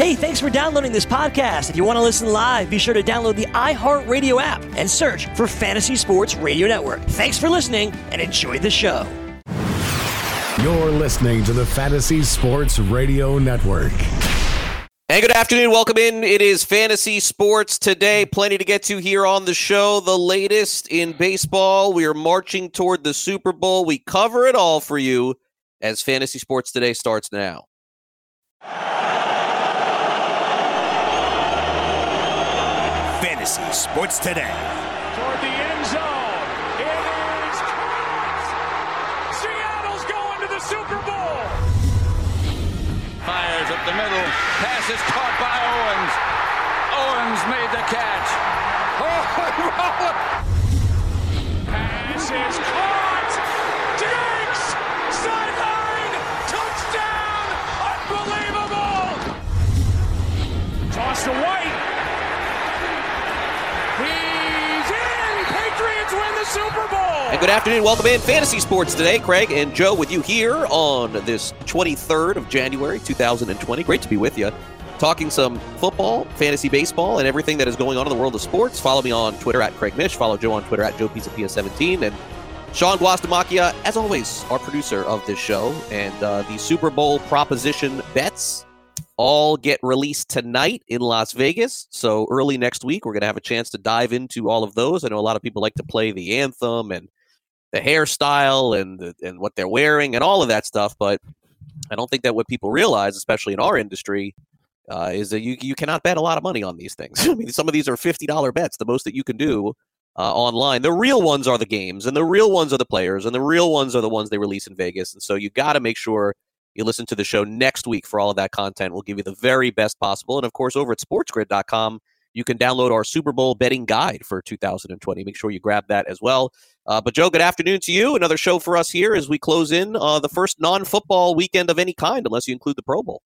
Hey, thanks for downloading this podcast. If you want to listen live, be sure to download the iHeartRadio app and search for Fantasy Sports Radio Network. Thanks for listening and enjoy the show. You're listening to the Fantasy Sports Radio Network. And good afternoon. Welcome in. It is Fantasy Sports today. Plenty to get to here on the show. The latest in baseball. We are marching toward the Super Bowl. We cover it all for you as Fantasy Sports Today starts now. Fantasy Sports Today. Good afternoon. Welcome in Fantasy Sports today. Craig and Joe with you here on this 23rd of January, 2020. Great to be with you. Talking some football, fantasy baseball, and everything that is going on in the world of sports. Follow me on Twitter at Craig Mish. Follow Joe on Twitter at Joe Pisapia17. And Sean Guastamacchia, as always, our producer of this show. And uh, the Super Bowl proposition bets all get released tonight in Las Vegas. So early next week, we're going to have a chance to dive into all of those. I know a lot of people like to play the anthem and the hairstyle and and what they're wearing and all of that stuff, but I don't think that what people realize, especially in our industry, uh, is that you you cannot bet a lot of money on these things. I mean, some of these are fifty dollar bets, the most that you can do uh, online. The real ones are the games, and the real ones are the players, and the real ones are the ones they release in Vegas. And so you got to make sure you listen to the show next week for all of that content. We'll give you the very best possible. And of course, over at sportsgrid.com, you can download our Super Bowl betting guide for 2020. Make sure you grab that as well. Uh, but, Joe, good afternoon to you. Another show for us here as we close in uh, the first non football weekend of any kind, unless you include the Pro Bowl.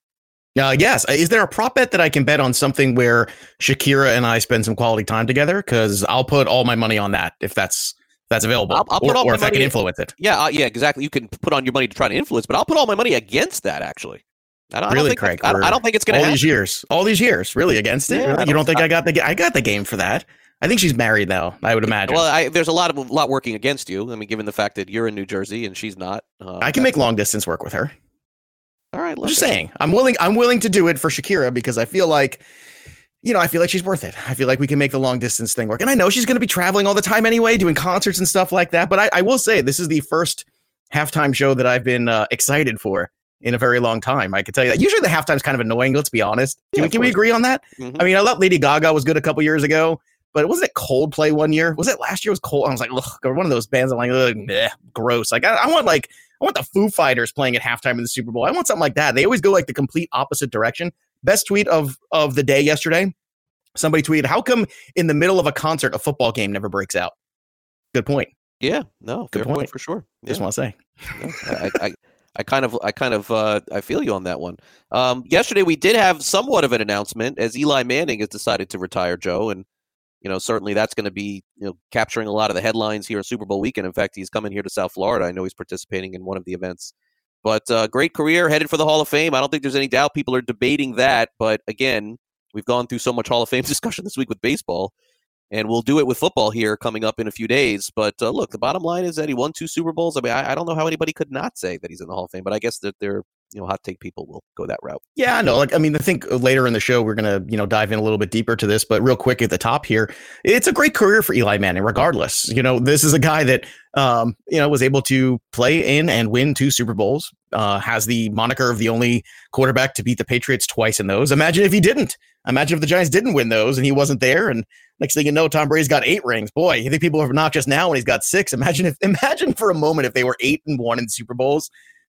Uh, yes. Is there a prop bet that I can bet on something where Shakira and I spend some quality time together? Because I'll put all my money on that if that's that's available, I'll, I'll or, or if I can influence it. Yeah, uh, yeah, exactly. You can put on your money to try to influence, but I'll put all my money against that, actually. I don't, I don't Really, think Craig? I, I don't think it's going to all happen. these years, all these years, really against it. Yeah, Really? You don't- don't think I, got the I got the game for that? I think she's married though. I would imagine. Well, I, there's a lot of lot working against you. I mean, given the fact that you're in New Jersey and she's not. Uh, I can make long distance work with her. All right, I'm just listen. saying. I'm willing. I'm willing to do it for Shakira because I feel like, you know, I feel like she's worth it. I feel like we can make the long distance thing work. And I know she's going to be traveling all the time anyway, doing concerts and stuff like that. But I, I will say this is the first halftime show that I've been uh, excited for in a very long time. I can tell you that. Usually the halftime's kind of annoying. Let's be honest. Can, Yeah, we, can we agree on that? Mhm. I mean, I thought Lady Gaga was good a couple years ago, but wasn't it Coldplay one year? Was it last year? Was Cold? I was like, ugh, one of those bands. I'm like, ugh, meh, gross. Like, I, I want like, I want the Foo Fighters playing at halftime in the Super Bowl. I want something like that. They always go like the complete opposite direction. Best tweet of of the day yesterday. Somebody tweeted, "How come in the middle of a concert a football game never breaks out?" Good point. Yeah, no, Good point. point. for sure. Just want to say. No, I, I, I kind of, I kind of, uh, I feel you on that one. Um, yesterday we did have somewhat of an announcement as Eli Manning has decided to retire, Joe, and you know certainly that's going to be you know capturing a lot of the headlines here at Super Bowl weekend. In fact, he's coming here to South Florida. I know he's participating in one of the events. But uh, great career, headed for the Hall of Fame. I don't think there's any doubt people are debating that. But again, we've gone through so much Hall of Fame discussion this week with baseball and we'll do it with football here coming up in a few days. But uh, look, the bottom line is that he won two Super Bowls. I mean, I, I don't know how anybody could not say that he's in the Hall of Fame, but I guess that they're you know hot take people will go that route. Yeah, I know. Like, I mean, I think later in the show we're gonna, you know, dive in a little bit deeper to this. But real quick at the top here, it's a great career for Eli Manning. Regardless, you know, this is a guy that, um, you know, was able to play in and win two Super Bowls. Uh, has the moniker of the only quarterback to beat the Patriots twice in those. Imagine if he didn't. Imagine if the Giants didn't win those and he wasn't there. And next thing you know, Tom Brady's got eight rings. Boy, you think people are obnoxious now when he's got six. Imagine if, imagine for a moment if they were eight and one in Super Bowls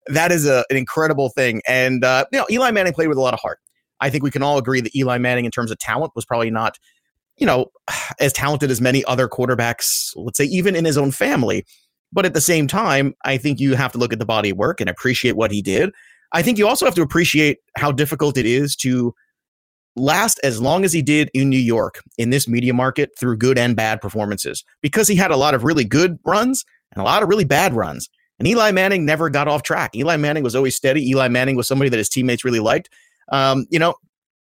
that is a, an incredible thing. And uh, you know, Eli Manning played with a lot of heart. I think we can all agree that Eli Manning, in terms of talent, was probably not, you know, as talented as many other quarterbacks. Let's say even in his own family. But at the same time, I think you have to look at the body of work and appreciate what he did. I think you also have to appreciate how difficult it is to last as long as he did in New York in this media market through good and bad performances because he had a lot of really good runs and a lot of really bad runs. And Eli Manning never got off track. Eli Manning was always steady. Eli Manning was somebody that his teammates really liked. Um, you know,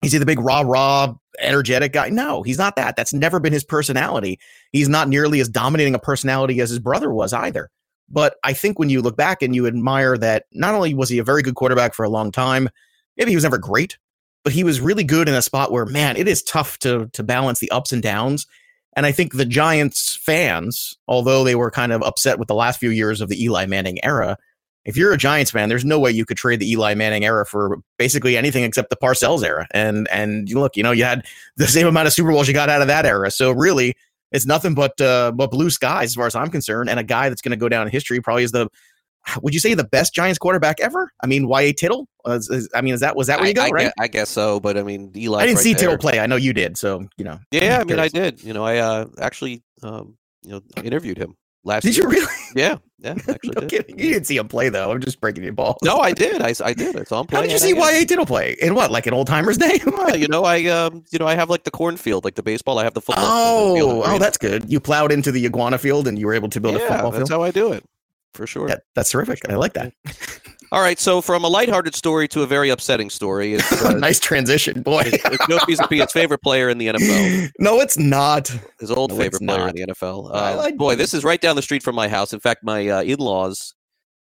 Is he the big rah rah energetic guy? No, he's not that. That's never been his personality. He's not nearly as dominating a personality as his brother was either. But I think when you look back and you admire that not only was he a very good quarterback for a long time, maybe he was never great, but he was really good in a spot where, man, it is tough to to balance the ups and downs. And I think the Giants fans, although they were kind of upset with the last few years of the Eli Manning era, if you're a Giants fan, there's no way you could trade the Eli Manning era for basically anything except the Parcells era. And and look, you know, you had the same amount of Super Bowls you got out of that era. So really, it's nothing but uh, but blue skies as far as I'm concerned. And a guy that's going to go down in history probably is the would you say the best Giants quarterback ever? I mean, Y.A. Tittle. Uh, is, I mean, is that was that where you go? I, I right? Guess, I guess so, but I mean, Eli. I didn't right see there. Tittle play. I know you did. So you know. Yeah, I mean, I did. You know, I uh, actually, um, you know, interviewed him last. Did year. you really? Yeah, yeah, actually no did. kidding. You didn't see him play though. I'm just breaking your balls. No, I did. I, I did. I saw him play. How did you see Y.A. Tittle play? In what? Like an old timer's day? Well, you know, I um, you know, I have like the cornfield, like the baseball. I have the football. Oh, oh, that's good. You plowed into the iguana field and you were able to build a yeah, football that's field. how I do it, for sure. That, that's terrific. I like that. All right, so from a lighthearted story to a very upsetting story, it's, uh, nice transition, boy. it's, it's Joe Pisapia's favorite player in the NFL, no, it's not. his old No, favorite player not. in the NFL. Uh, like- boy, this is right down the street from my house. In fact, my uh, in-laws,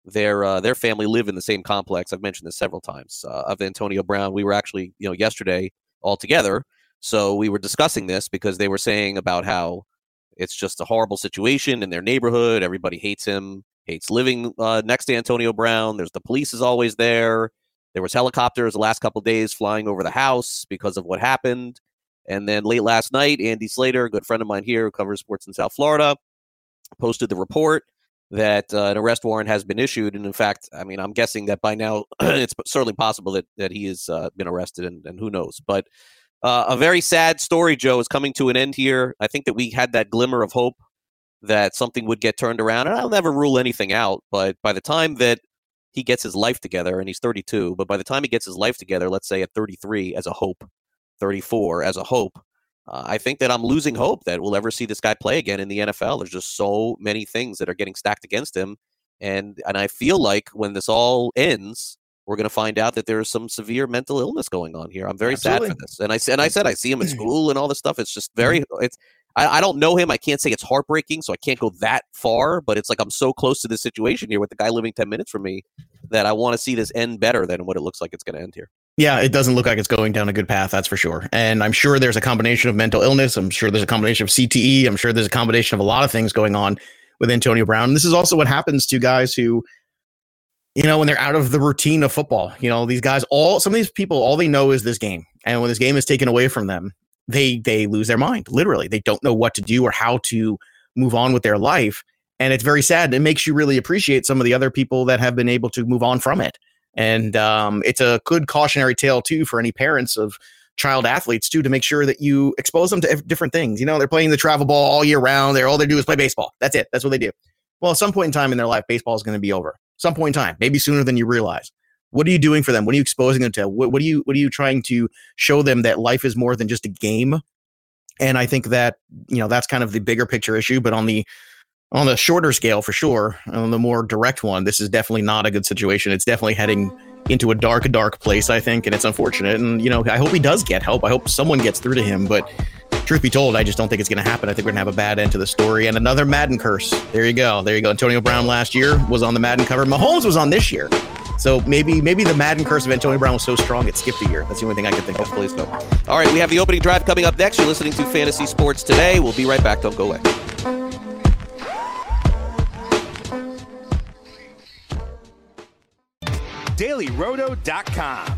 their uh, their family live in the same complex. I've mentioned this several times uh, of Antonio Brown. We were actually, you know, yesterday all together, so we were discussing this because they were saying about how it's just a horrible situation in their neighborhood. Everybody hates him, hates living uh, next to Antonio Brown. There's the police is always there. There was helicopters the last couple days flying over the house because of what happened. And then late last night, Andy Slater, a good friend of mine here who covers sports in South Florida, posted the report that uh, an arrest warrant has been issued. And in fact, I mean, I'm guessing that by now it's certainly possible that, that he has uh, been arrested and, and who knows. But uh, a very sad story, Joe, is coming to an end here. I think that we had that glimmer of hope that something would get turned around. And I'll never rule anything out. But by the time that he gets his life together, and he's 32, but by the time he gets his life together, let's say at 33 as a hope, 34 as a hope, uh, I think that I'm losing hope that we'll ever see this guy play again in the NFL. There's just so many things that are getting stacked against him, and and I feel like when this all ends, we're going to find out that there's some severe mental illness going on here. I'm very sad for this, and I and I said I see him at school and all this stuff. It's just very it's. I, I don't know him. I can't say it's heartbreaking, so I can't go that far. But it's like I'm so close to this situation here with the guy living ten minutes from me that I want to see this end better than what it looks like it's going to end here. Yeah, it doesn't look like it's going down a good path, that's for sure. And I'm sure there's a combination of mental illness. I'm sure there's a combination of CTE. I'm sure there's a combination of a lot of things going on with Antonio Brown. And this is also what happens to guys who, you know, when they're out of the routine of football. You know, these guys, all some of these people, all they know is this game. And when this game is taken away from them, they they lose their mind. Literally, they don't know what to do or how to move on with their life. And it's very sad. It makes you really appreciate some of the other people that have been able to move on from it. And um, it's a good cautionary tale too for any parents of child athletes too to make sure that you expose them to different things. You know, they're playing the travel ball all year round. They're all they do is play baseball. That's it. That's what they do. Well, at some point in time in their life, baseball is going to be over. Some point in time, maybe sooner than you realize. What are you doing for them? What are you exposing them to? What, what are you What are you trying to show them that life is more than just a game? And I think that you know that's kind of the bigger picture issue. But on the on the shorter scale, for sure, on the more direct one, this is definitely not a good situation. It's definitely heading into a dark, dark place, I think, and it's unfortunate. And you know, I hope he does get help. I hope someone gets through to him. But truth be told, I just don't think it's going to happen. I think we're going to have a bad end to the story and another Madden curse. There you go. There you go. Antonio Brown last year was on the Madden cover. Mahomes was on this year. So maybe maybe the Madden curse of Antonio Brown was so strong it skipped a year. That's the only thing I can think of. Hopefully so. All right, we have the opening drive coming up next. You're listening to Fantasy Sports Today. We'll be right back. Don't go away. DailyRoto.com.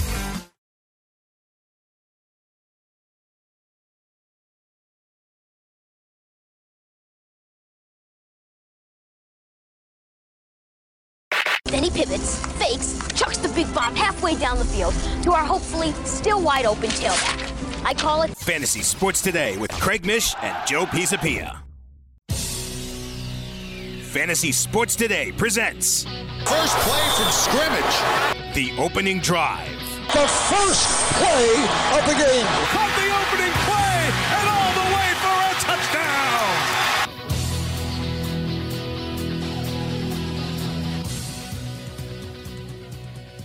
pivots, fakes, chucks the big bomb halfway down the field to our hopefully still wide open tailback. I call it Fantasy Sports Today with Craig Mish and Joe Pisapia. Fantasy Sports Today presents First play from scrimmage. the opening drive. The first play of the game. Caught the opening play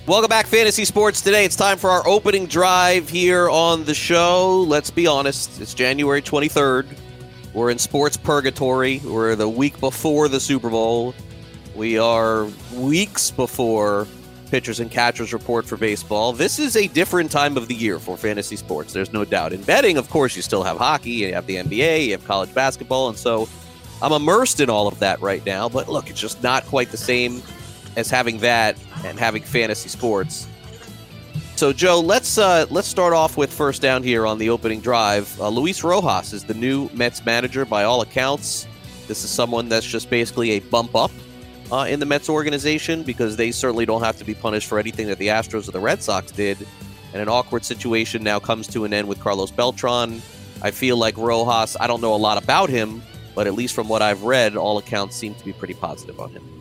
Welcome back, Fantasy Sports Today. It's time for our opening drive here on the show. Let's be honest, it's January 23rd. We're in sports purgatory. We're the week before the Super Bowl. We are weeks before pitchers and catchers report for baseball. This is a different time of the year for fantasy sports. There's no doubt. In betting, of course, you still have hockey, you have the NBA, you have college basketball, and so I'm immersed in all of that right now. But look, it's just not quite the same as having that and having fantasy sports. So, Joe, let's uh, let's start off with first down here on the opening drive. Uh, Luis Rojas is the new Mets manager by all accounts. This is someone that's just basically a bump up uh, in the Mets organization because they certainly don't have to be punished for anything that the Astros or the Red Sox did. And an awkward situation now comes to an end with Carlos Beltran. I feel like Rojas, I don't know a lot about him, but at least from what I've read, all accounts seem to be pretty positive on him.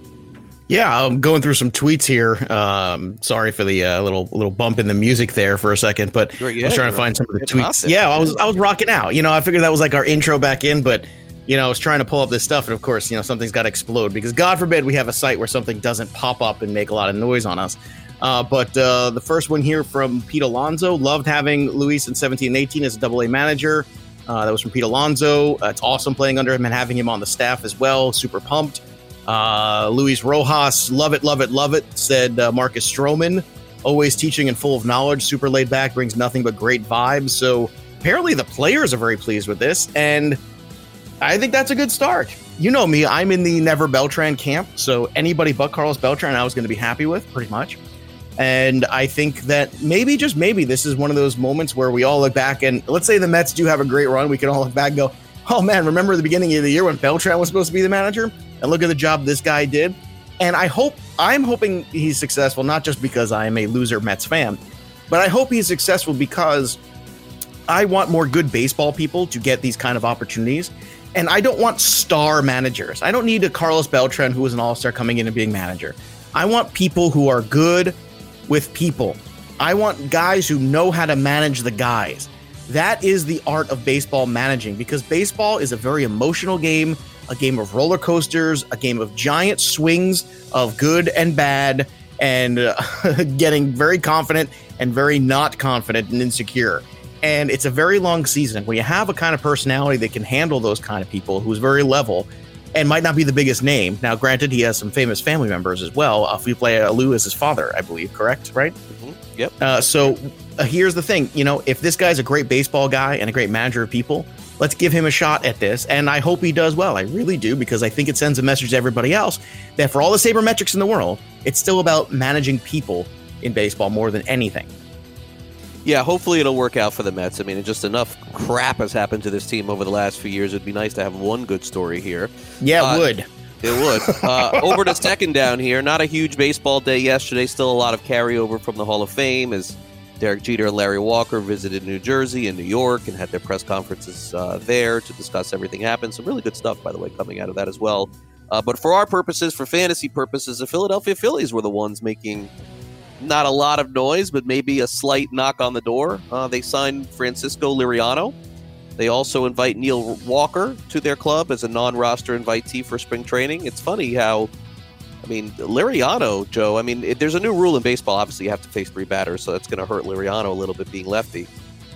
Yeah, I'm going through some tweets here. Um, sorry for the uh, little little bump in the music there for a second, but I was trying to find some of the tweets. Yeah. I was I was rocking out. You know, I figured that was like our intro back in, but you know, I was trying to pull up this stuff, and of course, you know, something's got to explode because God forbid we have a site where something doesn't pop up and make a lot of noise on us. Uh, but uh, the first one here from Pete Alonso loved having Luis in 17 and 18 as a double A manager. Uh, that was from Pete Alonso. Uh, it's awesome playing under him and having him on the staff as well. Super pumped. Uh, Luis Rojas, love it, love it, love it, said uh, Marcus Stroman. Always teaching and full of knowledge, super laid back, brings nothing but great vibes. So apparently the players are very pleased with this. And I think that's a good start. You know me, I'm in the Never Beltran camp. So anybody but Carlos Beltran, I was going to be happy with pretty much. And I think that maybe, just maybe, this is one of those moments where we all look back and let's say the Mets do have a great run. We can all look back and go, oh man, remember the beginning of the year when Beltran was supposed to be the manager? And look at the job this guy did. And I hope, I'm hoping he's successful, not just because I am a loser Mets fan, but I hope he's successful because I want more good baseball people to get these kind of opportunities. And I don't want star managers. I don't need a Carlos Beltran who is an all star coming in and being manager. I want people who are good with people. I want guys who know how to manage the guys. That is the art of baseball managing because baseball is a very emotional game, a game of roller coasters, a game of giant swings of good and bad, and uh, getting very confident and very not confident and insecure. And it's a very long season. When you have a kind of personality that can handle those kind of people, who's very level, and might not be the biggest name. Now, granted, he has some famous family members as well. Uh, Felipe Alou as his father, I believe, correct? Right? Yep. Uh, so uh, here's the thing you know, if this guy's a great baseball guy and a great manager of people, let's give him a shot at this. And I hope he does well. I really do, because I think it sends a message to everybody else that for all the sabermetrics in the world, it's still about managing people in baseball more than anything. Yeah, hopefully it'll work out for the Mets. I mean, just enough crap has happened to this team over the last few years. It'd be nice to have one good story here. Yeah, Uh, it would. It would. Uh, over to second down here. Not a huge baseball day yesterday. Still a lot of carryover from the Hall of Fame as Derek Jeter and Larry Walker visited New Jersey and New York and had their press conferences uh, there to discuss everything happened. Some really good stuff, by the way, coming out of that as well. Uh, but for our purposes, for fantasy purposes, the Philadelphia Phillies were the ones making not a lot of noise, but maybe a slight knock on the door. Uh, they signed Francisco Liriano. They also invite Neil Walker to their club as a non-roster invitee for spring training. It's funny how, I mean, Liriano, Joe. I mean, it, there's a new rule in baseball. Obviously, you have to face three batters, so that's going to hurt Liriano a little bit being lefty.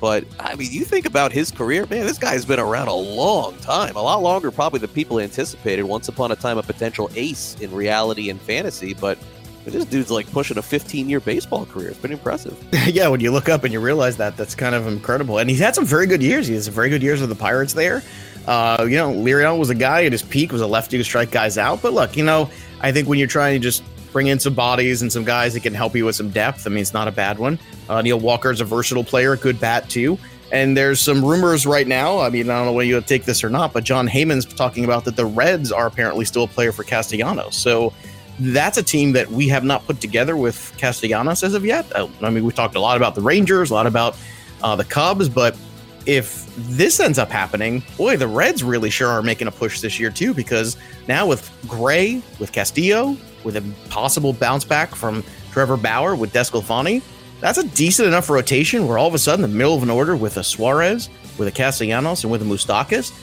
But I mean, you think about his career, man. This guy's been around a long time, a lot longer probably than people anticipated. Once upon a time, a potential ace in reality and fantasy, but this dude's like pushing a 15-year baseball career. It's been impressive. yeah, when you look up and you realize that, that's kind of incredible. And he's had some very good years. He has some very good years with the Pirates there. Uh, you know, Liriano was a guy at his peak, was a lefty to strike guys out. But look, you know, I think when you're trying to just bring in some bodies and some guys that can help you with some depth, I mean, it's not a bad one. Uh, Neil Walker is a versatile player, a good bat too. And there's some rumors right now. I mean, I don't know whether you take this or not, but Jon Heyman's talking about that the Reds are apparently still a player for Castellanos. So that's a team that we have not put together with Castellanos as of yet. Uh, I mean, we talked a lot about the Rangers, a lot about uh, the Cubs, but if this ends up happening, boy, the Reds really sure are making a push this year too, because now with Gray, with Castillo, with a possible bounce back from Trevor Bauer with DeSclafani, that's a decent enough rotation where all of a sudden, the middle of an order with a Suarez, with a Castellanos, and with a Moustakas,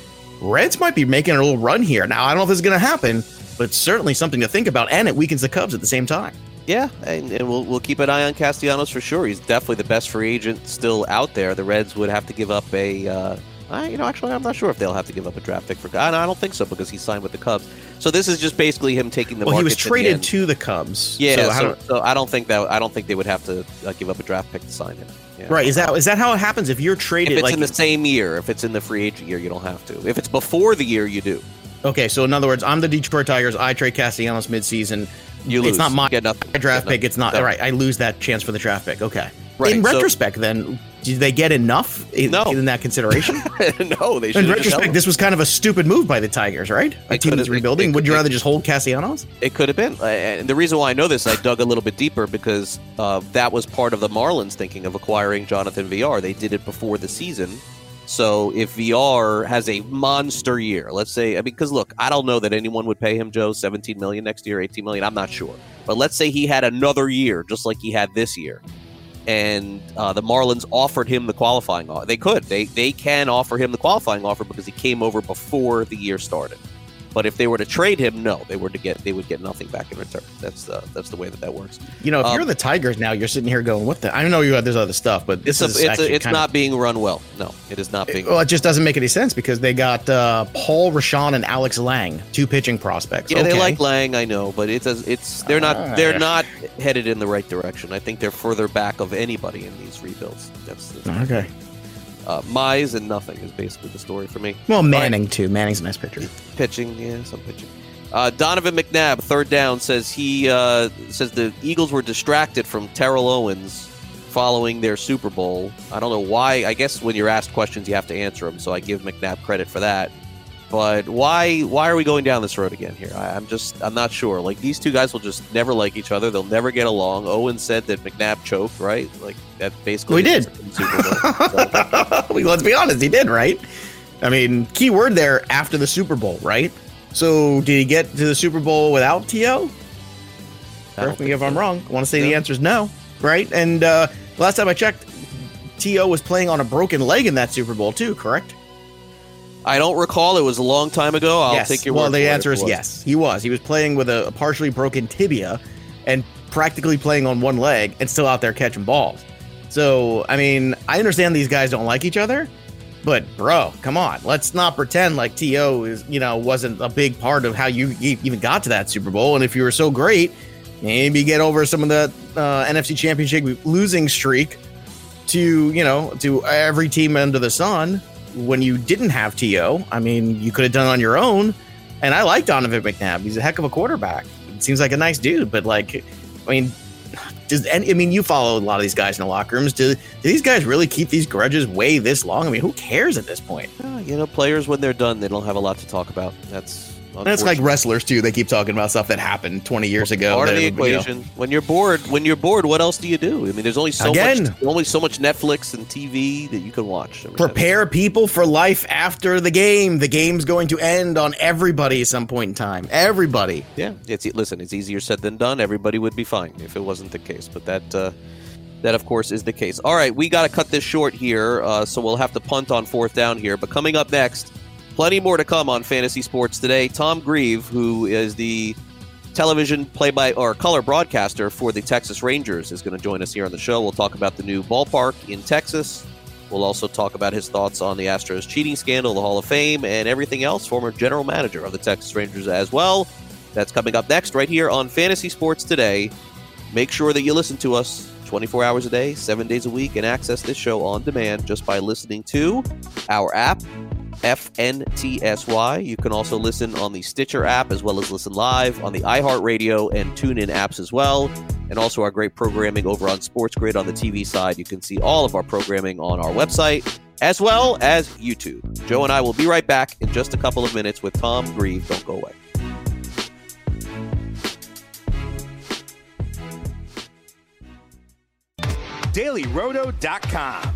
Reds might be making a little run here. Now, I don't know if this is going to happen, but certainly something to think about, and it weakens the Cubs at the same time. Yeah, and, and, we'll we'll keep an eye on Castellanos for sure. He's definitely the best free agent still out there. The Reds would have to give up a, uh, I, you know, actually, I'm not sure if they'll have to give up a draft pick for. I don't think so because he signed with the Cubs. So this is just basically him taking the. Well, he was traded to the Cubs. Yeah, so so, I don't- so I don't think that I don't think they would have to uh, give up a draft pick to sign him. Yeah. right? Is that is that how it happens? If you're traded? If it's like in the same year, if it's in the free agent year, you don't have to. If it's before the year, you do. okay, so in other words, I'm the Detroit Tigers. I trade Castellanos midseason. You lose. It's not my You get nothing. draft pick. It's not nothing. all right. I lose that chance for the draft pick. Okay. Right, In so- retrospect, then did they get enough in, No. in that consideration? no, they should. in retrospect, this was kind of a stupid move by the Tigers, right? A It team that's rebuilding. it Would you rather just hold Castellanos? It could have been. And the reason why I know this, I dug a little bit deeper because uh, that was part of the Marlins thinking of acquiring Jonathan Villar. They did it before the season. So if Villar has a monster year, let's say, I mean, because look, I don't know that anyone would pay him, Joe, 17 million next year, 18 million. I'm not sure. But let's say he had another year, just like he had this year. And uh, the Marlins offered him the qualifying offer. They could. They they can offer him the qualifying offer because he came over before the year started. But if they were to trade him, no, they were to get they would get nothing back in return. That's uh, that's the way that that works. You know, if Um, you're the Tigers now, you're sitting here going, "What the?" I know you have this other stuff, but It's this a, is it's a, it's kind of- not being run well. No, it is not being. Well, it just doesn't make any sense because they got uh, Paul Richan and Alex Lange, two pitching prospects. yeah, they Okay. like Lange, I know, but it's a, it's they're not Ah. they're not headed in the right direction. I think they're further back of anybody in these rebuilds. That's the, Okay. Uh, Mize and nothing is basically the story for me. Well, Manning too. Manning's a nice pitcher. Pitching, yeah, some pitching. Uh, Donovan McNabb, third down, says he uh, says the Eagles were distracted from Terrell Owens following their Super Bowl. I don't know why. I guess when you're asked questions, you have to answer them. So I give McNabb credit for that. But why? Why are we going down this road again here? I, I'm just I'm not sure. Like these two guys will just never like each other. They'll never get along. Owen said that McNabb choked, right? Like that basically. We did. Super Bowl. So- let's be honest, he did, right? I mean, key word there after the Super Bowl, right? So, did he get to the Super Bowl without T.O.? Correct me if I'm wrong. I want to say No. the answer is no, right? And uh, last time I checked, T.O. was playing on a broken leg in that Super Bowl, too, correct? I don't recall. It was a long time ago. I'll yes. take your well, word the for it if answer is yes. He was. He was playing with a, a partially broken tibia and practically playing on one leg and still out there catching balls. So, I mean, I understand these guys don't like each other, but bro, come on. Let's not pretend like T.O. is, you know, wasn't a big part of how you even got to that Super Bowl. And if you were so great, maybe get over some of the uh, NFC Championship losing streak to, you know, to every team under the sun when you didn't have T.O. I mean, you could have done it on your own. And I like Donovan McNabb. He's a heck of a quarterback. Seems like a nice dude, but like, I mean, does any, I mean, you follow a lot of these guys in the locker rooms. Do, do these guys really keep these grudges way this long? I mean, who cares at this point? Uh, you know, players when they're done, they don't have a lot to talk about. That's It's like wrestlers too. They keep talking about stuff that happened 20 years ago. part of the you know, equation. When you're bored, when you're bored, what else do you do? I mean, there's only so Again. much, only so much Netflix and TV that you can watch. I mean, prepare people for life after the game. The game's going to end on everybody at some point in time. Everybody. Yeah, it's listen. It's easier said than done. Everybody would be fine if it wasn't the case, but that uh, that of course is the case. All right, we got to cut this short here, uh, so we'll have to punt on fourth down here. But coming up next, plenty more to come on fantasy sports today. Tom Grieve, who is the television play by or color broadcaster for the Texas Rangers, is going to join us here on the show. We'll talk about the new ballpark in Texas. We'll also talk about his thoughts on the Astros cheating scandal, the Hall of Fame, and everything else. Former general manager of the Texas Rangers as well. That's coming up next, right here on Fantasy Sports Today. Make sure that you listen to us 24 hours a day, seven days a week, and access this show on demand just by listening to our app, FNTSY. You can also listen on the Stitcher app as well as listen live on the iHeartRadio and TuneIn apps as well. And also our great programming over on Sports Grid on the TV side. You can see all of our programming on our website as well as YouTube. Joe and I will be right back in just a couple of minutes with Tom Grieve. Don't go away. DailyRoto.com.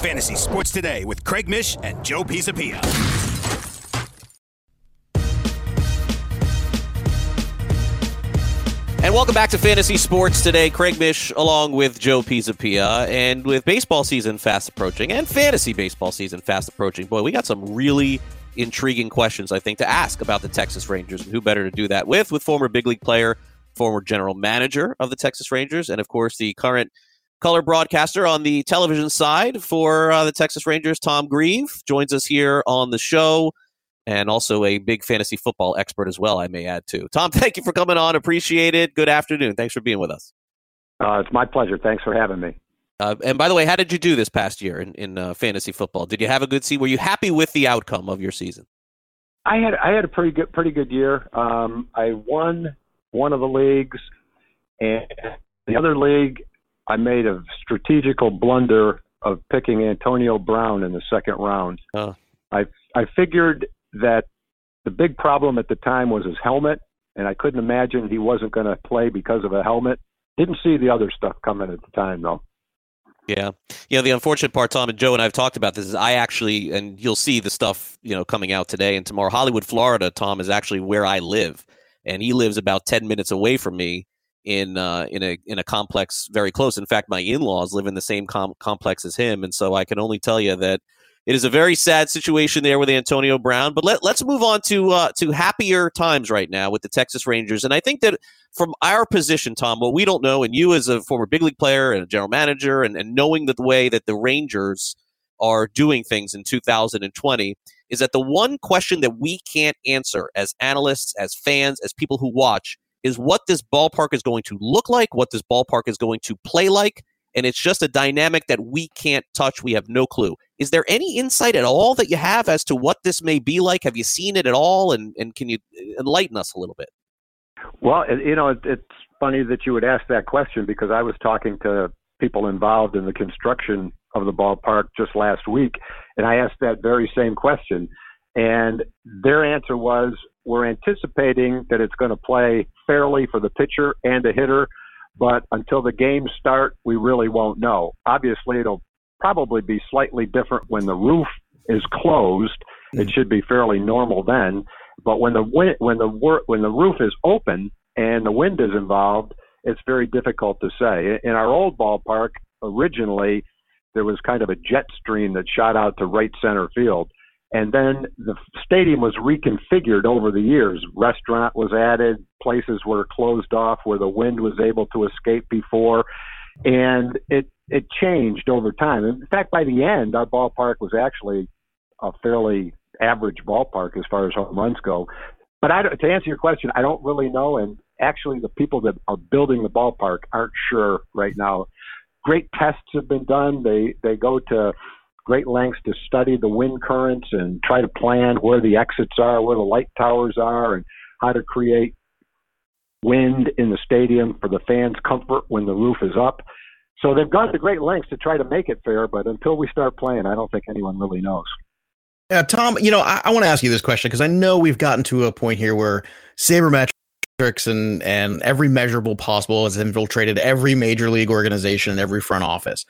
Fantasy Sports Today with Craig Mish and Joe Pisapia. And welcome back to Fantasy Sports today. Craig Mish along with Joe Pisapia. And with baseball season fast approaching and fantasy baseball season fast approaching, boy, we got some really intriguing questions, I think, to ask about the Texas Rangers. And who better to do that with? With former big league player, former general manager of the Texas Rangers, and of course, the current color broadcaster on the television side for uh, the Texas Rangers, Tom Grieve, joins us here on the show and also a big fantasy football expert as well, I may add too. Tom, thank you for coming on. Appreciate it. Good afternoon. Thanks for being with us. Uh, it's my pleasure. Thanks for having me. Uh, and by the way, how did you do this past year in, in uh, fantasy football? Did you have a good season? Were you happy with the outcome of your season? I had I had a pretty good pretty good year. Um, I won one of the leagues, and the other league I made a strategical blunder of picking Antonio Brown in the second round. Oh. I I figured that the big problem at the time was his helmet, and I couldn't imagine he wasn't going to play because of a helmet. Didn't see the other stuff coming at the time, though. Yeah. You know, the unfortunate part, Tom and Joe and I have talked about this is I actually, and you'll see the stuff, you know, coming out today and tomorrow. Hollywood, Florida, Tom, is actually where I live. And he lives about 10 minutes away from me in uh, in a in a complex very close. In fact, my in-laws live in the same com- complex as him, and so I can only tell you that it is a very sad situation there with Antonio Brown. But let, let's move on to uh, to happier times right now with the Texas Rangers. And I think that from our position, Tom, what we don't know, and you as a former big league player and a general manager, and, and knowing the way that the Rangers are doing things in 2020, is that the one question that we can't answer as analysts, as fans, as people who watch is what this ballpark is going to look like, what this ballpark is going to play like. And it's just a dynamic that we can't touch. We have no clue. Is there any insight at all that you have as to what this may be like? Have you seen it at all? And, and can you uh, enlighten us a little bit? Well, you know, it's funny that you would ask that question because I was talking to people involved in the construction of the ballpark just last week, and I asked that very same question. And their answer was we're anticipating that it's going to play fairly for the pitcher and the hitter, but until the games start, we really won't know. Obviously, it'll probably be slightly different when the roof is closed. It mm. should be fairly normal then. But when the wind, when the when the roof is open and the wind is involved, it's very difficult to say. In our old ballpark, originally there was kind of a jet stream that shot out to right center field. And then the stadium was reconfigured over the years. Restaurant was added, places were closed off where the wind was able to escape before, and it it changed over time. In fact, by the end, our ballpark was actually a fairly average ballpark as far as home runs go. But I, to answer your question, I don't really know, and actually, the people that are building the ballpark aren't sure right now. Great tests have been done. They they go to great lengths to study the wind currents and try to plan where the exits are, where the light towers are, and how to create wind in the stadium for the fans' comfort when the roof is up. So they've gone to great lengths to try to make it fair, but until we start playing, I don't think anyone really knows. Yeah, Tom, you know, I, I want to ask you this question because I know we've gotten to a point here where sabermetrics and and every measurable possible has infiltrated every major league organization and every front office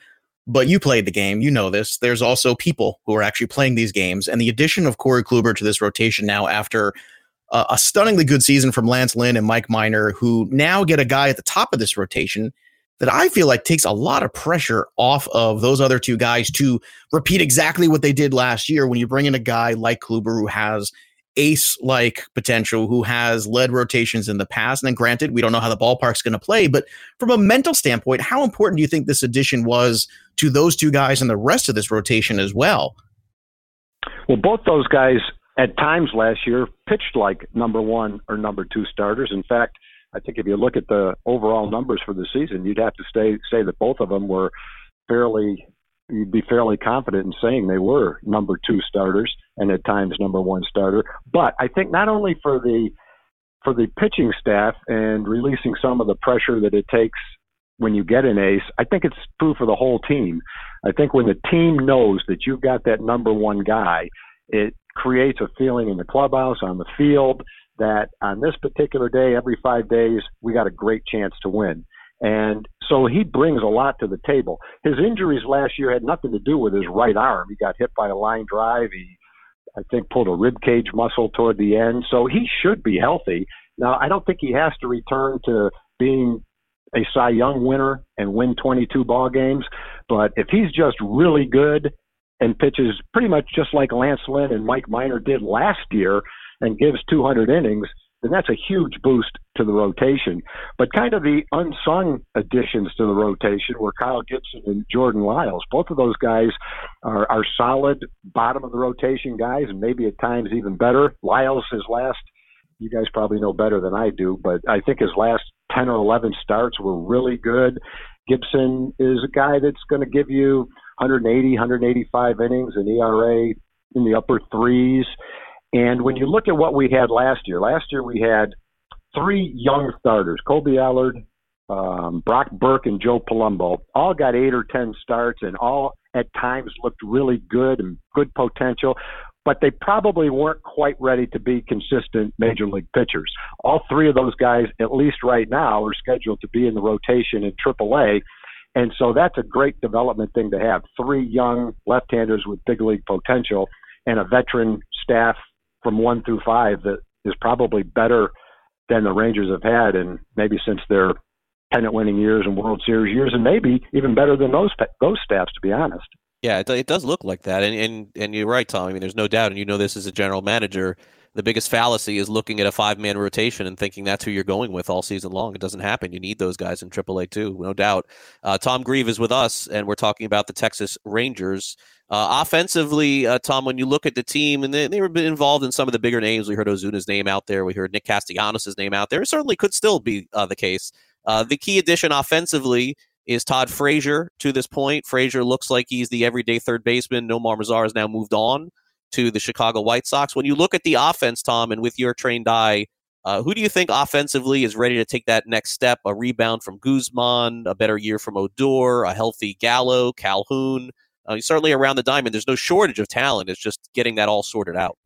but you played the game. You know this. There's also people who are actually playing these games. And the addition of Corey Kluber to this rotation now after uh, a stunningly good season from Lance Lynn and Mike Minor, who now get a guy at the top of this rotation that I feel like takes a lot of pressure off of those other two guys to repeat exactly what they did last year when you bring in a guy like Kluber who has ace like potential who has led rotations in the past. And then granted, we don't know how the ballpark's going to play, but from a mental standpoint, how important do you think this addition was to those two guys and the rest of this rotation as well? Well, both those guys at times last year pitched like number one or number two starters. In fact, I think if you look at the overall numbers for the season, you'd have to stay, say that both of them were fairly you'd be fairly confident in saying they were number two starters and at times number one starter. But I think not only for the for the pitching staff and releasing some of the pressure that it takes when you get an ace, I think it's true for the whole team. I think when the team knows that you've got that number one guy, it creates a feeling in the clubhouse, on the field, that on this particular day, every five days, we got a great chance to win. And so he brings a lot to the table. His injuries last year had nothing to do with his right arm. He got hit by a line drive. He, I think, pulled a rib cage muscle toward the end. So he should be healthy. Now, I don't think he has to return to being a Cy Young winner and win 22 ball games. But if he's just really good and pitches pretty much just like Lance Lynn and Mike Minor did last year and gives 200 innings, then that's a huge boost to the rotation. But kind of the unsung additions to the rotation were Kyle Gibson and Jordan Lyles. Both of those guys are, are solid bottom of the rotation guys, and maybe at times even better. Lyles, his last, you guys probably know better than I do, but I think his last 10 or 11 starts were really good. Gibson is a guy that's going to give you 180, 185 innings, an ERA in the upper threes. And when you look at what we had last year, last year we had three young starters, Kolby Allard, um, Brock Burke, and Joe Palumbo, all got eight or 10 starts and all at times looked really good and good potential, but they probably weren't quite ready to be consistent major league pitchers. All three of those guys, at least right now, are scheduled to be in the rotation in AAA. And so that's a great development thing to have. Three young left-handers with big league potential and a veteran staff from one through five that is probably better than the Rangers have had, and maybe since their pennant winning years and World Series years, and maybe even better than those those staffs, to be honest. Yeah, it, it does look like that, and, and and you're right, Tom. I mean, there's no doubt, and you know this as a general manager. The biggest fallacy is looking at a five man rotation and thinking that's who you're going with all season long. It doesn't happen. You need those guys in AAA too, no doubt. Uh, Tom Grieve is with us, and we're talking about the Texas Rangers. Uh, offensively, uh, Tom, when you look at the team, and they, they were involved in some of the bigger names, we heard Ozuna's name out there, we heard Nick Castellanos' name out there. It certainly could still be uh, the case. Uh, the key addition offensively is Todd Frazier to this point. Frazier looks like he's the everyday third baseman. Nomar Mazara has now moved on to the Chicago White Sox. When you look at the offense, Tom, and with your trained eye, uh, who do you think offensively is ready to take that next step? A rebound from Guzman, a better year from Odor, a healthy Gallo, Calhoun. Uh, certainly around the diamond, there's no shortage of talent. It's just getting that all sorted out.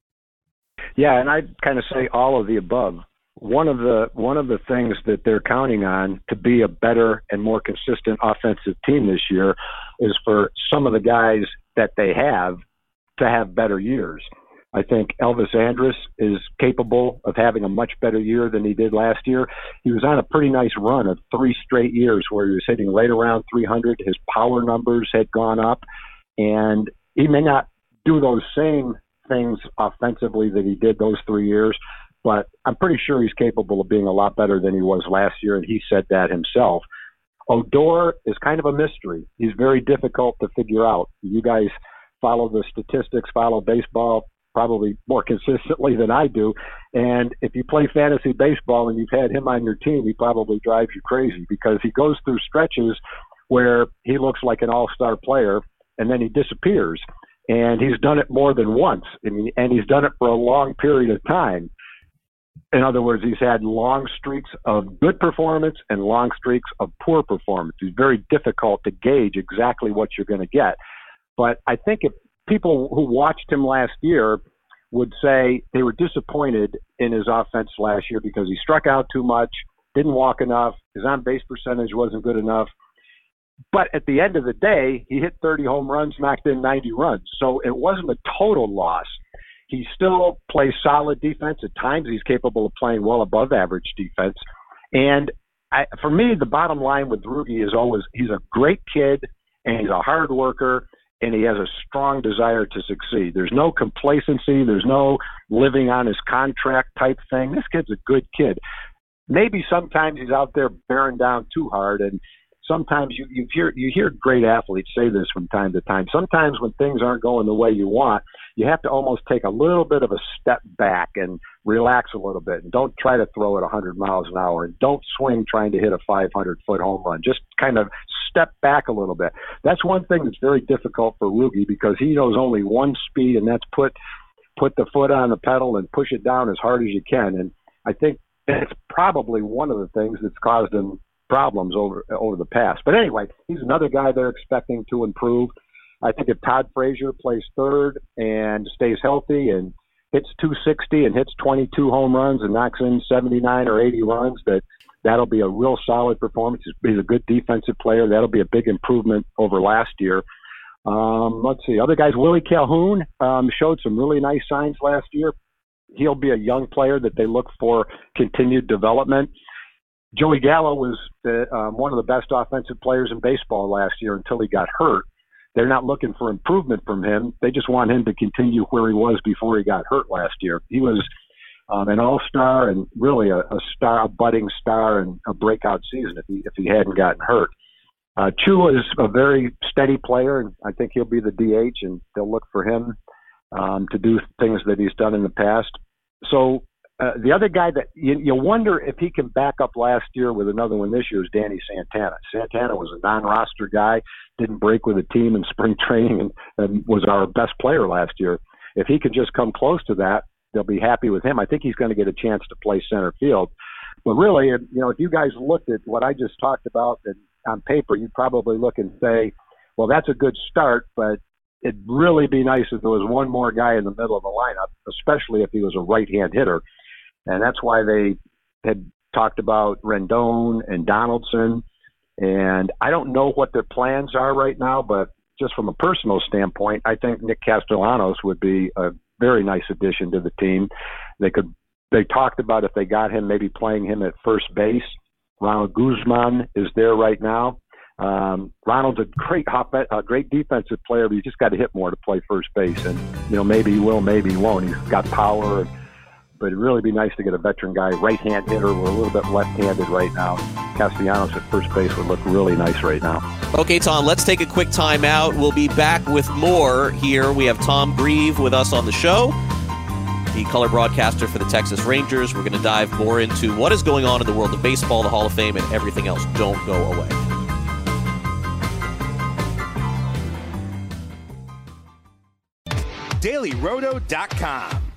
Yeah, and I'd kind of say all of the above. One of the one of the things that they're counting on to be a better and more consistent offensive team this year is for some of the guys that they have to have better years. I think Elvis Andrus is capable of having a much better year than he did last year. He was on a pretty nice run of three straight years where he was hitting right around 300. His power numbers had gone up, and he may not do those same things offensively that he did those three years, but I'm pretty sure he's capable of being a lot better than he was last year, and he said that himself. Odor is kind of a mystery. He's very difficult to figure out. You guys follow the statistics, follow baseball probably more consistently than I do. And if you play fantasy baseball and you've had him on your team, he probably drives you crazy because he goes through stretches where he looks like an all-star player and then he disappears. And he's done it more than once, and, and he's done it for a long period of time. In other words, he's had long streaks of good performance and long streaks of poor performance. It's very difficult to gauge exactly what you're going to get. But I think if people who watched him last year would say they were disappointed in his offense last year because he struck out too much, didn't walk enough, his on base percentage wasn't good enough. But at the end of the day, he hit 30 home runs, knocked in 90 runs. So it wasn't a total loss. He still plays solid defense. At times, he's capable of playing well above average defense. And I, for me, the bottom line with Rugi is always he's a great kid and he's a hard worker and he has a strong desire to succeed. There's no complacency. There's no living on his contract type thing. This kid's a good kid. Maybe sometimes he's out there bearing down too hard, and sometimes you you hear you hear great athletes say this from time to time. Sometimes when things aren't going the way you want, you have to almost take a little bit of a step back and relax a little bit and don't try to throw it 100 miles an hour and don't swing trying to hit a 500 foot home run. Just kind of step back a little bit. That's one thing that's very difficult for Rugi because he knows only one speed and that's put put the foot on the pedal and push it down as hard as you can. And I think it's probably one of the things that's caused him problems over over the past. But anyway, he's another guy they're expecting to improve. I think if Todd Frazier plays third and stays healthy and hits 260 and hits 22 home runs and knocks in 79 or 80 runs, that that'll be a real solid performance. He's a good defensive player. That'll be a big improvement over last year. Um, let's see, other guys. Willie Calhoun um, showed some really nice signs last year. He'll be a young player that they look for continued development. Joey Gallo was the, um, one of the best offensive players in baseball last year until he got hurt. They're not looking for improvement from him. They just want him to continue where he was before he got hurt last year. He was um, an all-star and really a, a star, a budding star, and a breakout season if he if he hadn't gotten hurt. Uh, Choo is a very steady player, and I think he'll be the DH, and they'll look for him um, to do things that he's done in the past. So uh, the other guy that you, you wonder if he can back up last year with another one this year is Danny Santana. Santana was a non-roster guy, didn't break with a team in spring training, and, and was our best player last year. If he could just come close to that, they'll be happy with him. I think he's going to get a chance to play center field. But really, you know, if you guys looked at what I just talked about and on paper, you'd probably look and say, well, that's a good start, but it'd really be nice if there was one more guy in the middle of the lineup, especially if he was a right-hand hitter and that's why they had talked about Rendon and Donaldson. And I don't know what their plans are right now, but just from a personal standpoint, I think Nick Castellanos would be a very nice addition to the team. They could. They talked about if they got him, maybe playing him at first base. Ronald Guzman is there right now. Um, Ronald's a great hop, a great defensive player, but you just got to hit more to play first base. And you know, maybe he will, maybe he won't. He's got power. And, but it'd really be nice to get a veteran guy, right-hand hitter. We're a little bit left-handed right now. Castellanos at first base would look really nice right now. Okay, Tom, let's take a quick time out. We'll be back with more here. We have Tom Grieve with us on the show, the color broadcaster for the Texas Rangers. We're going to dive more into what is going on in the world of baseball, the Hall of Fame, and everything else. Don't go away. DailyRoto.com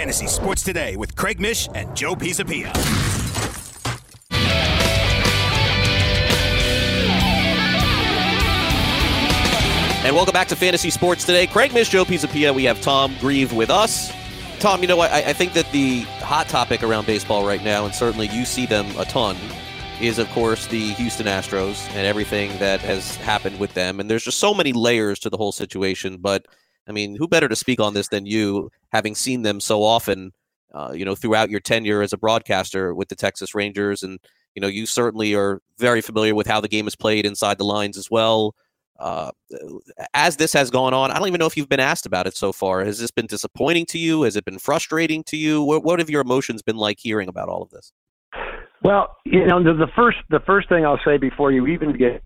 Fantasy Sports Today with Craig Mish and Joe Pisapia. And welcome back to Fantasy Sports Today. Craig Mish, Joe Pisapia. We have Tom Grieve with us. Tom, you know? I, I think that the hot topic around baseball right now, and certainly you see them a ton, is of course the Houston Astros and everything that has happened with them. And there's just so many layers to the whole situation. But I mean, who better to speak on this than you, having seen them so often, uh, you know, throughout your tenure as a broadcaster with the Texas Rangers, and you know, you certainly are very familiar with how the game is played inside the lines as well. Uh, as this has gone on, I don't even know if you've been asked about it so far. Has this been disappointing to you? Has it been frustrating to you? What, what have your emotions been like hearing about all of this? Well, you know, the, the first the first thing I'll say before you even get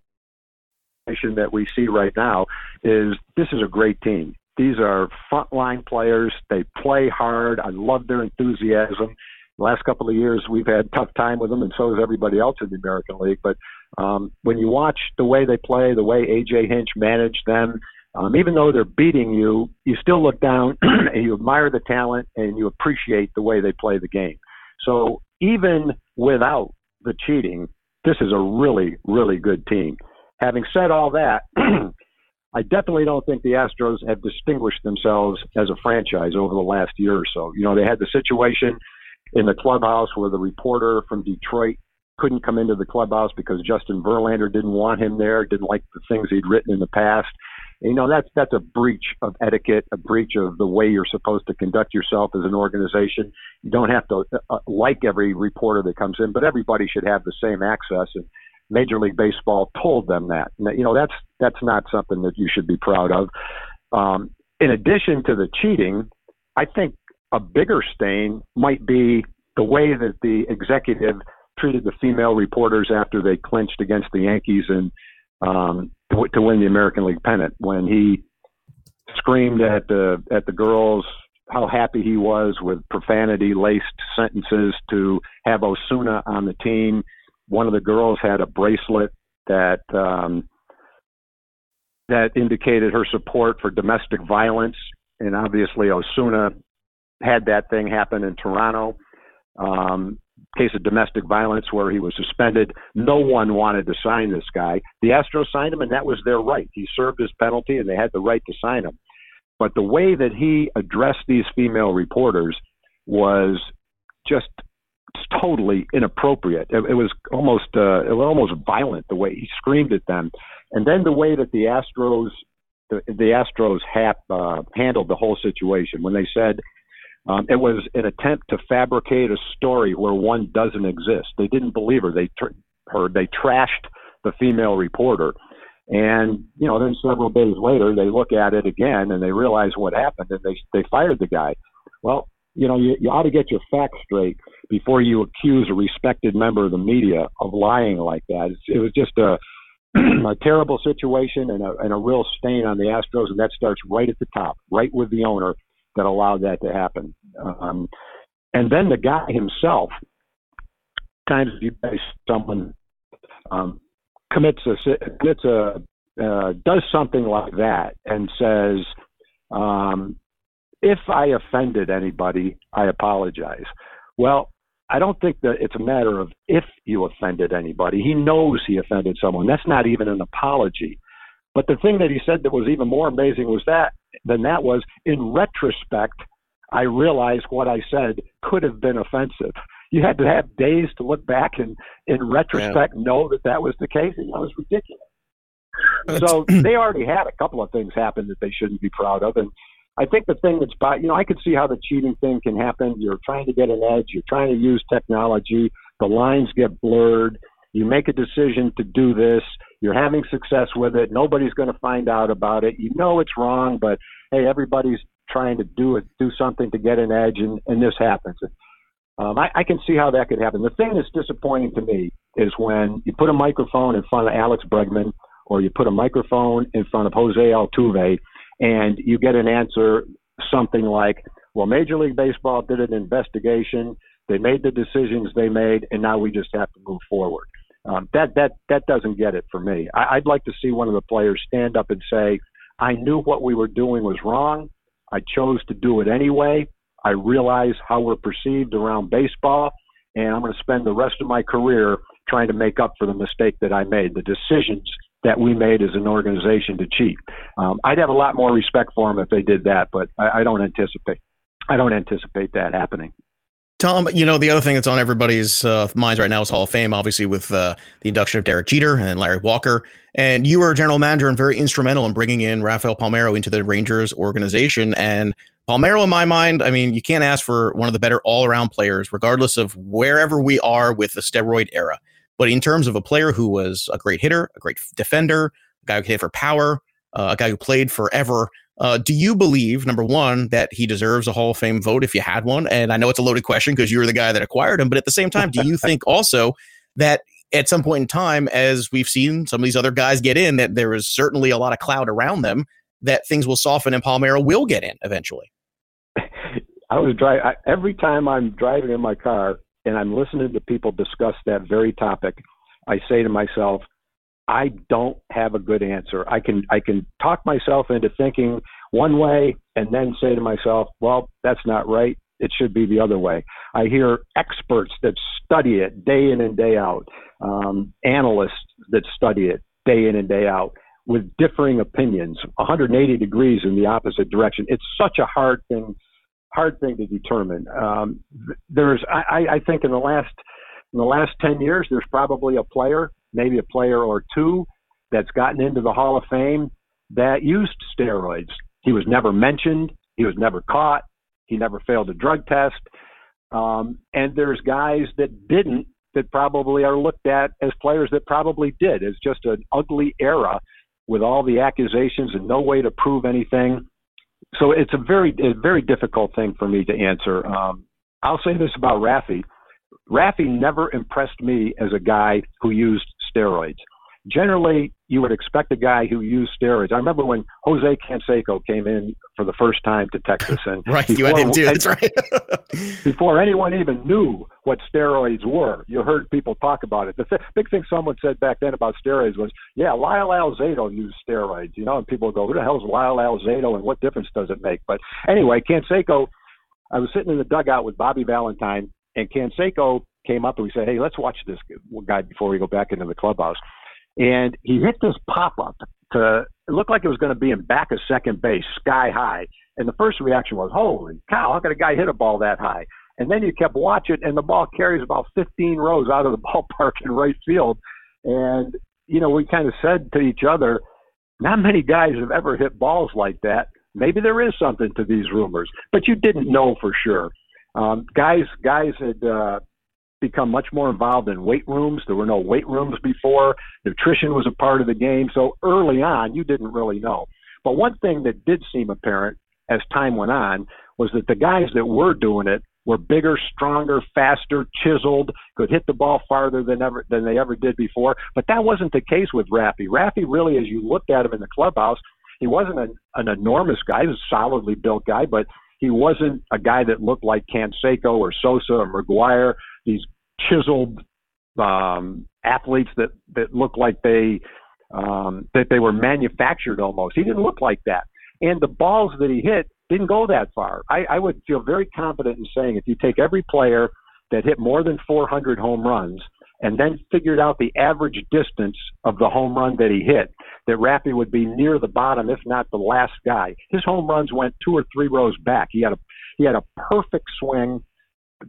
that we see right now is this is a great team. These are frontline players. They play hard. I love their enthusiasm. The last couple of years, we've had tough time with them, and so has everybody else in the American League. But um, when you watch the way they play, the way AJ Hinch managed them, um, even though they're beating you, you still look down and you admire the talent and you appreciate the way they play the game. So even without the cheating, this is a really, really good team. Having said all that, I definitely don't think the Astros have distinguished themselves as a franchise over the last year or so. You know, they had the situation in the clubhouse where the reporter from Detroit couldn't come into the clubhouse because Justin Verlander didn't want him there, didn't like the things he'd written in the past. And, you know, that's that's a breach of etiquette, a breach of the way you're supposed to conduct yourself as an organization. You don't have to uh, like every reporter that comes in, but everybody should have the same access. And Major League Baseball told them that. You know, that's that's not something that you should be proud of. Um, in addition to the cheating, I think a bigger stain might be the way that the executive treated the female reporters after they clinched against the Yankees and um, to, to win the American League pennant. When he screamed at the at the girls how happy he was with profanity laced sentences to have Osuna on the team. One of the girls had a bracelet that um, that indicated her support for domestic violence, and obviously Osuna had that thing happen in Toronto. Um, case of domestic violence where he was suspended. No one wanted to sign this guy. The Astros signed him, and that was their right. He served his penalty, and they had the right to sign him. But the way that he addressed these female reporters was just totally inappropriate. It, it was almost uh, it was almost violent the way he screamed at them, and then the way that the Astros the, the Astros hap, uh, handled the whole situation when they said um, it was an attempt to fabricate a story where one doesn't exist. They didn't believe her. They tr- her they trashed the female reporter, and you know then several days later they look at it again and they realize what happened and they they fired the guy. Well, you know you, you ought to get your facts straight before you accuse a respected member of the media of lying like that. It's, it was just a a terrible situation and a, and a real stain on the Astros, and that starts right at the top, right with the owner that allowed that to happen. Um, and then the guy himself, times you guys someone um, commits a commits a uh, does something like that and says, um, "If I offended anybody, I apologize." Well, I don't think that it's a matter of if you offended anybody. He knows he offended someone. That's not even an apology. But the thing that he said that was even more amazing was that than that was in retrospect, I realized what I said could have been offensive. You had to have days to look back and, in retrospect, yeah. know that that was the case. And that was ridiculous. so they already had a couple of things happen that they shouldn't be proud of. And I think the thing that's, you know, I could see how the cheating thing can happen. You're trying to get an edge. You're trying to use technology. The lines get blurred. You make a decision to do this. You're having success with it. Nobody's going to find out about it. You know it's wrong, but hey, everybody's trying to do it, do something to get an edge, and, and this happens. Um, I, I can see how that could happen. The thing that's disappointing to me is when you put a microphone in front of Alex Bregman or you put a microphone in front of Jose Altuve and you get an answer something like, well, Major League Baseball did an investigation. They made the decisions they made, and now we just have to move forward. Um, that that that doesn't get it for me. I, I'd like to see one of the players stand up and say, "I knew what we were doing was wrong. I chose to do it anyway. I realize how we're perceived around baseball, and I'm going to spend the rest of my career trying to make up for the mistake that I made, the decisions that we made as an organization to cheat. Um, I'd have a lot more respect for them if they did that, but I, I don't anticipate. I don't anticipate that happening. Tom, you know, the other thing that's on everybody's uh, minds right now is Hall of Fame, obviously, with uh, the induction of Derek Jeter and Larry Walker. And you were a general manager and very instrumental in bringing in Rafael Palmeiro into the Rangers organization. And Palmeiro, in my mind, I mean, you can't ask for one of the better all around players, regardless of wherever we are with the steroid era. But in terms of a player who was a great hitter, a great defender, a guy who could hit for power, uh, a guy who played forever, uh, do you believe, number one, that he deserves a Hall of Fame vote if you had one? And I know it's a loaded question because you were the guy that acquired him, but at the same time, do you think also that at some point in time, as we've seen some of these other guys get in, that there is certainly a lot of cloud around them, that things will soften and Palmeiro will get in eventually? I was driving every time I'm driving in my car and I'm listening to people discuss that very topic. I say to myself, I don't have a good answer. I can I can talk myself into thinking one way and then say to myself, well, that's not right. It should be the other way. I hear experts that study it day in and day out, um, analysts that study it day in and day out with differing opinions, 180 degrees in the opposite direction. It's such a hard thing, hard thing to determine. Um, there's, I, I think, in the last in the last 10 years, there's probably a player, maybe a player or two, that's gotten into the Hall of Fame that used steroids. He was never mentioned. He was never caught. He never failed a drug test. Um, and there's guys that didn't that probably are looked at as players that probably did. It's just an ugly era with all the accusations and no way to prove anything. So it's a very, a very difficult thing for me to answer. Um, I'll say this about Rafi. Rafi never impressed me as a guy who used steroids generally you would expect a guy who used steroids. I remember when Jose Canseco came in for the first time to Texas, and right, before, you had him too. That's right. before anyone even knew what steroids were, you heard people talk about it. The th- big thing someone said back then about steroids was, "Yeah, Lyle Alzado used steroids." You know, and people go, "Who the hell is Lyle Alzado, and what difference does it make?" But anyway, Canseco. I was sitting in the dugout with Bobby Valentine, and Canseco came up and we said, "Hey, let's watch this guy before we go back into the clubhouse." And he hit this pop up to it looked like it was going to be in back of second base, sky high. And the first reaction was, "Holy cow! How could a guy hit a ball that high?" And then you kept watching, and the ball carries about 15 rows out of the ballpark in right field. And you know, we kind of said to each other, "Not many guys have ever hit balls like that." Maybe there is something to these rumors, but you didn't know for sure. Um, guys, guys had uh, become much more involved in weight rooms. There were no weight rooms before. Nutrition was a part of the game. So early on, you didn't really know. But one thing that did seem apparent as time went on was that the guys that were doing it were bigger, stronger, faster, chiseled, could hit the ball farther than ever than they ever did before. But that wasn't the case with Rafi. Rafi really, as you looked at him in the clubhouse, he wasn't an, an enormous guy. He was a solidly built guy, but he wasn't a guy that looked like Canseco or Sosa or McGwire, these chiseled um, athletes that that looked like they um, that they were manufactured almost. He didn't look like that, and the balls that he hit didn't go that far. I, I would feel very confident in saying if you take every player that hit more than 400 home runs and then figured out the average distance of the home run that he hit, that Rafi would be near the bottom, if not the last guy. His home runs went two or three rows back. He had a he had a perfect swing,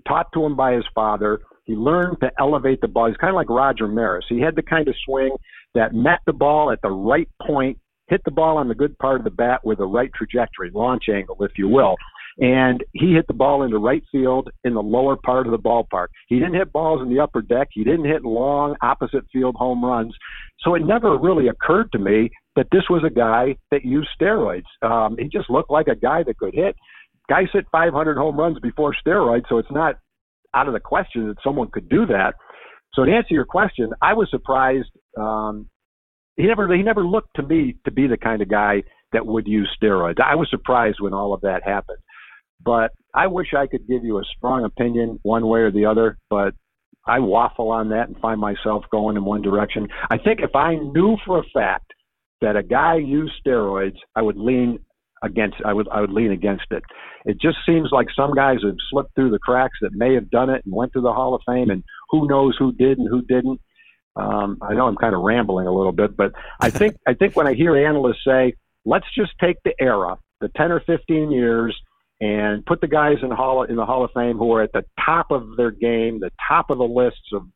taught to him by his father. He learned to elevate the ball. He's kind of like Roger Maris. He had the kind of swing that met the ball at the right point, hit the ball on the good part of the bat with the right trajectory, launch angle, if you will. And he hit the ball into right field in the lower part of the ballpark. He didn't hit balls in the upper deck. He didn't hit long opposite field home runs. So it never really occurred to me that this was a guy that used steroids. Um, he just looked like a guy that could hit. Guys hit 500 home runs before steroids, so it's not out of the question that someone could do that. So to answer your question, I was surprised. Um, he never he never looked to me to be the kind of guy that would use steroids. I was surprised when all of that happened. But I wish I could give you a strong opinion one way or the other, but I waffle on that and find myself going in one direction. I think if I knew for a fact that a guy used steroids, I would lean against I would I would lean against it. It just seems like some guys have slipped through the cracks that may have done it and went to the Hall of Fame, and who knows who did and who didn't. Um, I know I'm kind of rambling a little bit, but I think I think when I hear analysts say, "Let's just take the era, the 10 or 15 years, and put the guys in Hall in the Hall of Fame who are at the top of their game, the top of the lists of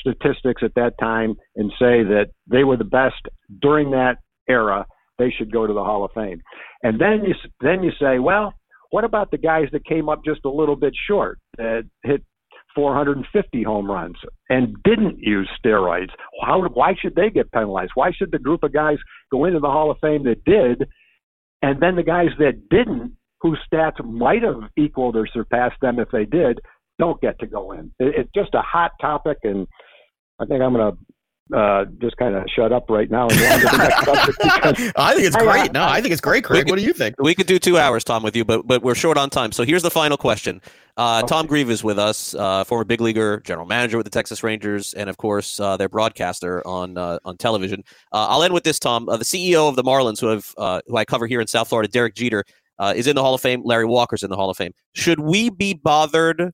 statistics at that time, and say that they were the best during that era." They should go to the Hall of Fame. And then you then you say, well, what about the guys that came up just a little bit short that hit 450 home runs and didn't use steroids? How why should they get penalized? Why should the group of guys go into the Hall of Fame that did, and then the guys that didn't, whose stats might have equaled or surpassed them if they did, don't get to go in? It's just a hot topic, and I think I'm going to uh, just kind of shut up right now. I think it's great. No, I think it's great, Craig. Could, what do you think? We could do two hours, Tom, with you, but but we're short on time. So here's the final question. Uh, okay. Tom Grieve is with us, uh, former big leaguer, general manager with the Texas Rangers, and of course uh, their broadcaster on uh, on television. Uh, I'll end with this, Tom. the CEO of the Marlins, who have who I cover here in South Florida, Derek Jeter, is in the Hall of Fame. Larry Walker's in the Hall of Fame. Should we be bothered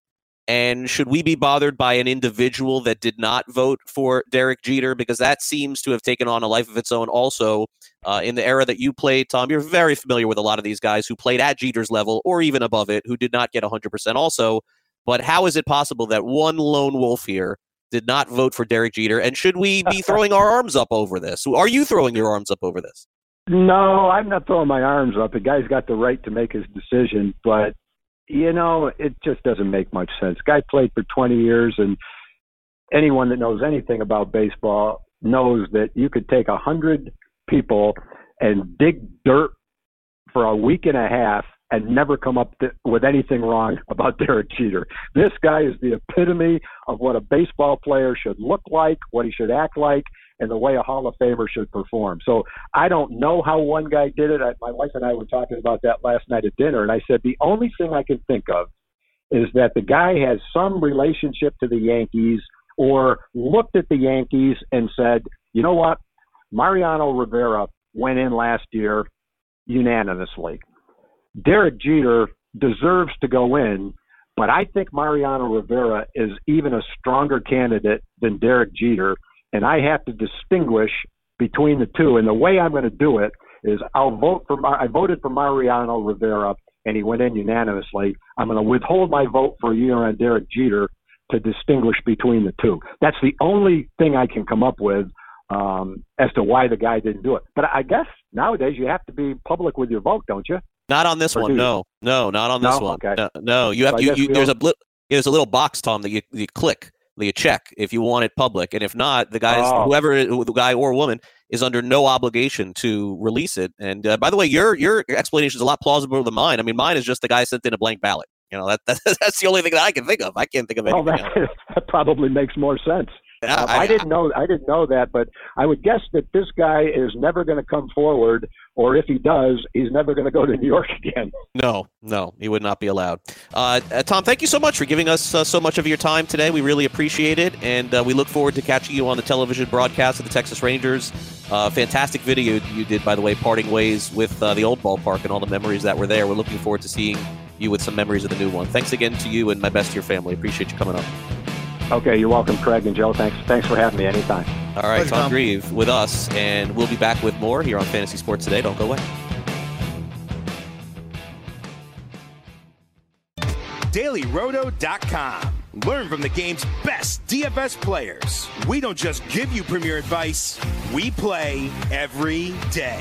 and should we be bothered by an individual that did not vote for Derek Jeter? Because that seems to have taken on a life of its own also uh, in the era that you played, Tom. You're very familiar with a lot of these guys who played at Jeter's level or even above it who did not get 100% also. But how is it possible that one lone wolf here did not vote for Derek Jeter, and should we be throwing our arms up over this? Are you throwing your arms up over this? No, I'm not throwing my arms up. The guy's got the right to make his decision, but you know, it just doesn't make much sense. Guy played for 20 years, and anyone that knows anything about baseball knows that you could take a hundred people and dig dirt for a week and a half and never come up th- with anything wrong about Derek Jeter. This guy is the epitome of what a baseball player should look like, what he should act like, and the way a Hall of Famer should perform. So I don't know how one guy did it. I, my wife and I were talking about that last night at dinner, and I said the only thing I can think of is that the guy has some relationship to the Yankees or looked at the Yankees and said, you know what? Mariano Rivera went in last year unanimously. Derek Jeter deserves to go in, but I think Mariano Rivera is even a stronger candidate than Derek Jeter, and I have to distinguish between the two. And the way I'm going to do it is I'll vote for I voted for Mariano Rivera, and he went in unanimously. I'm going to withhold my vote for a year on Derek Jeter to distinguish between the two. That's the only thing I can come up with um, as to why the guy didn't do it. But I guess nowadays you have to be public with your vote, don't you? Not on this Or one. No, no, not on this No? one. Okay. No, no, you have So you, you, there's a there's a little box, Tom, that you, you click, you check if you want it public, and if not, the guy, Oh. whoever the guy or woman is under no obligation to release it. And uh, by the way, your your explanation is a lot plausible than mine. I mean, mine is just the guy sent in a blank ballot. You know, that, that that's the only thing that I can think of. I can't think of Well, anything. that, that probably makes more sense. Yeah, Um, I, didn't know I didn't know that, but I would guess that this guy is never going to come forward, or if he does, he's never going to go to New York again. No, no, he would not be allowed. Uh, uh, Tom, thank you so much for giving us uh, so much of your time today. We really appreciate it, and uh, we look forward to catching you on the television broadcast of the Texas Rangers. Uh, fantastic video you did, by the way, parting ways with uh, the old ballpark and all the memories that were there. We're looking forward to seeing you with some memories of the new one. Thanks again to you and my best to your family. Appreciate you coming on. Okay, you're welcome, Craig and Joe. Thanks, thanks for having me anytime. All right, Pleasure, Tom, Tom. Grieve with us, and we'll be back with more here on Fantasy Sports Today. Don't go away. DailyRoto.com. Learn from the game's best DFS players. We don't just give you premier advice, we play every day.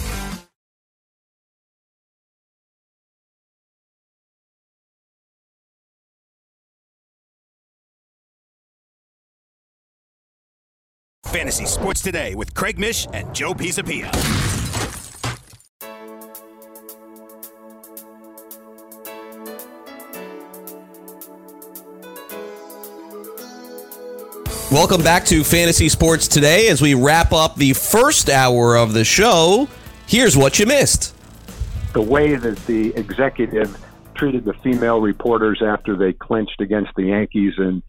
Fantasy Sports Today with Craig Mish and Joe Pisapia. Welcome back to Fantasy Sports Today as we wrap up the first hour of the show. Here's what you missed. The way that the executive treated the female reporters after they clinched against the Yankees and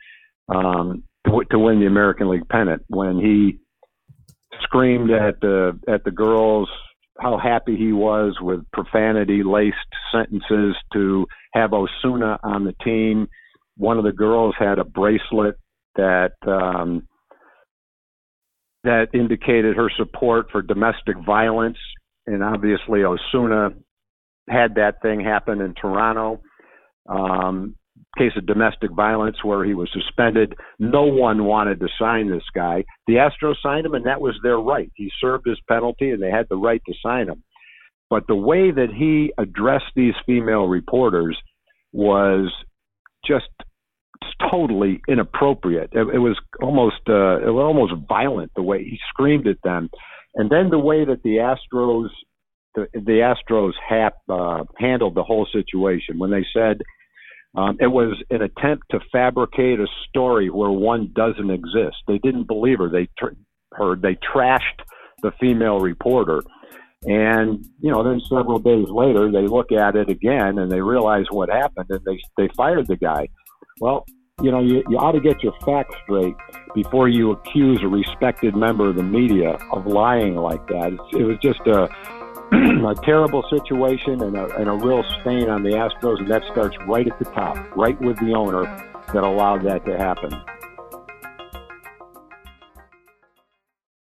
um, to, to win the American League pennant, when he screamed at the at the girls how happy he was with profanity laced sentences to have Osuna on the team. One of the girls had a bracelet that um, that indicated her support for domestic violence, and obviously Osuna had that thing happen in Toronto. Um, case of domestic violence where he was suspended. No one wanted to sign this guy. The Astros signed him, and that was their right. He served his penalty, and they had the right to sign him. But the way that he addressed these female reporters was just totally inappropriate. It, it was almost uh, it was almost violent the way he screamed at them, and then the way that the Astros the, the Astros hap, uh, handled the whole situation when they said um, it was an attempt to fabricate a story where one doesn't exist. They didn't believe her. They tr- her they trashed the female reporter. And you know, then several days later, they look at it again and they realize what happened, and they they fired the guy. Well, you know, you, you ought to get your facts straight before you accuse a respected member of the media of lying like that. It was just a a terrible situation and a, and a real stain on the Astros, and that starts right at the top, right with the owner that allowed that to happen.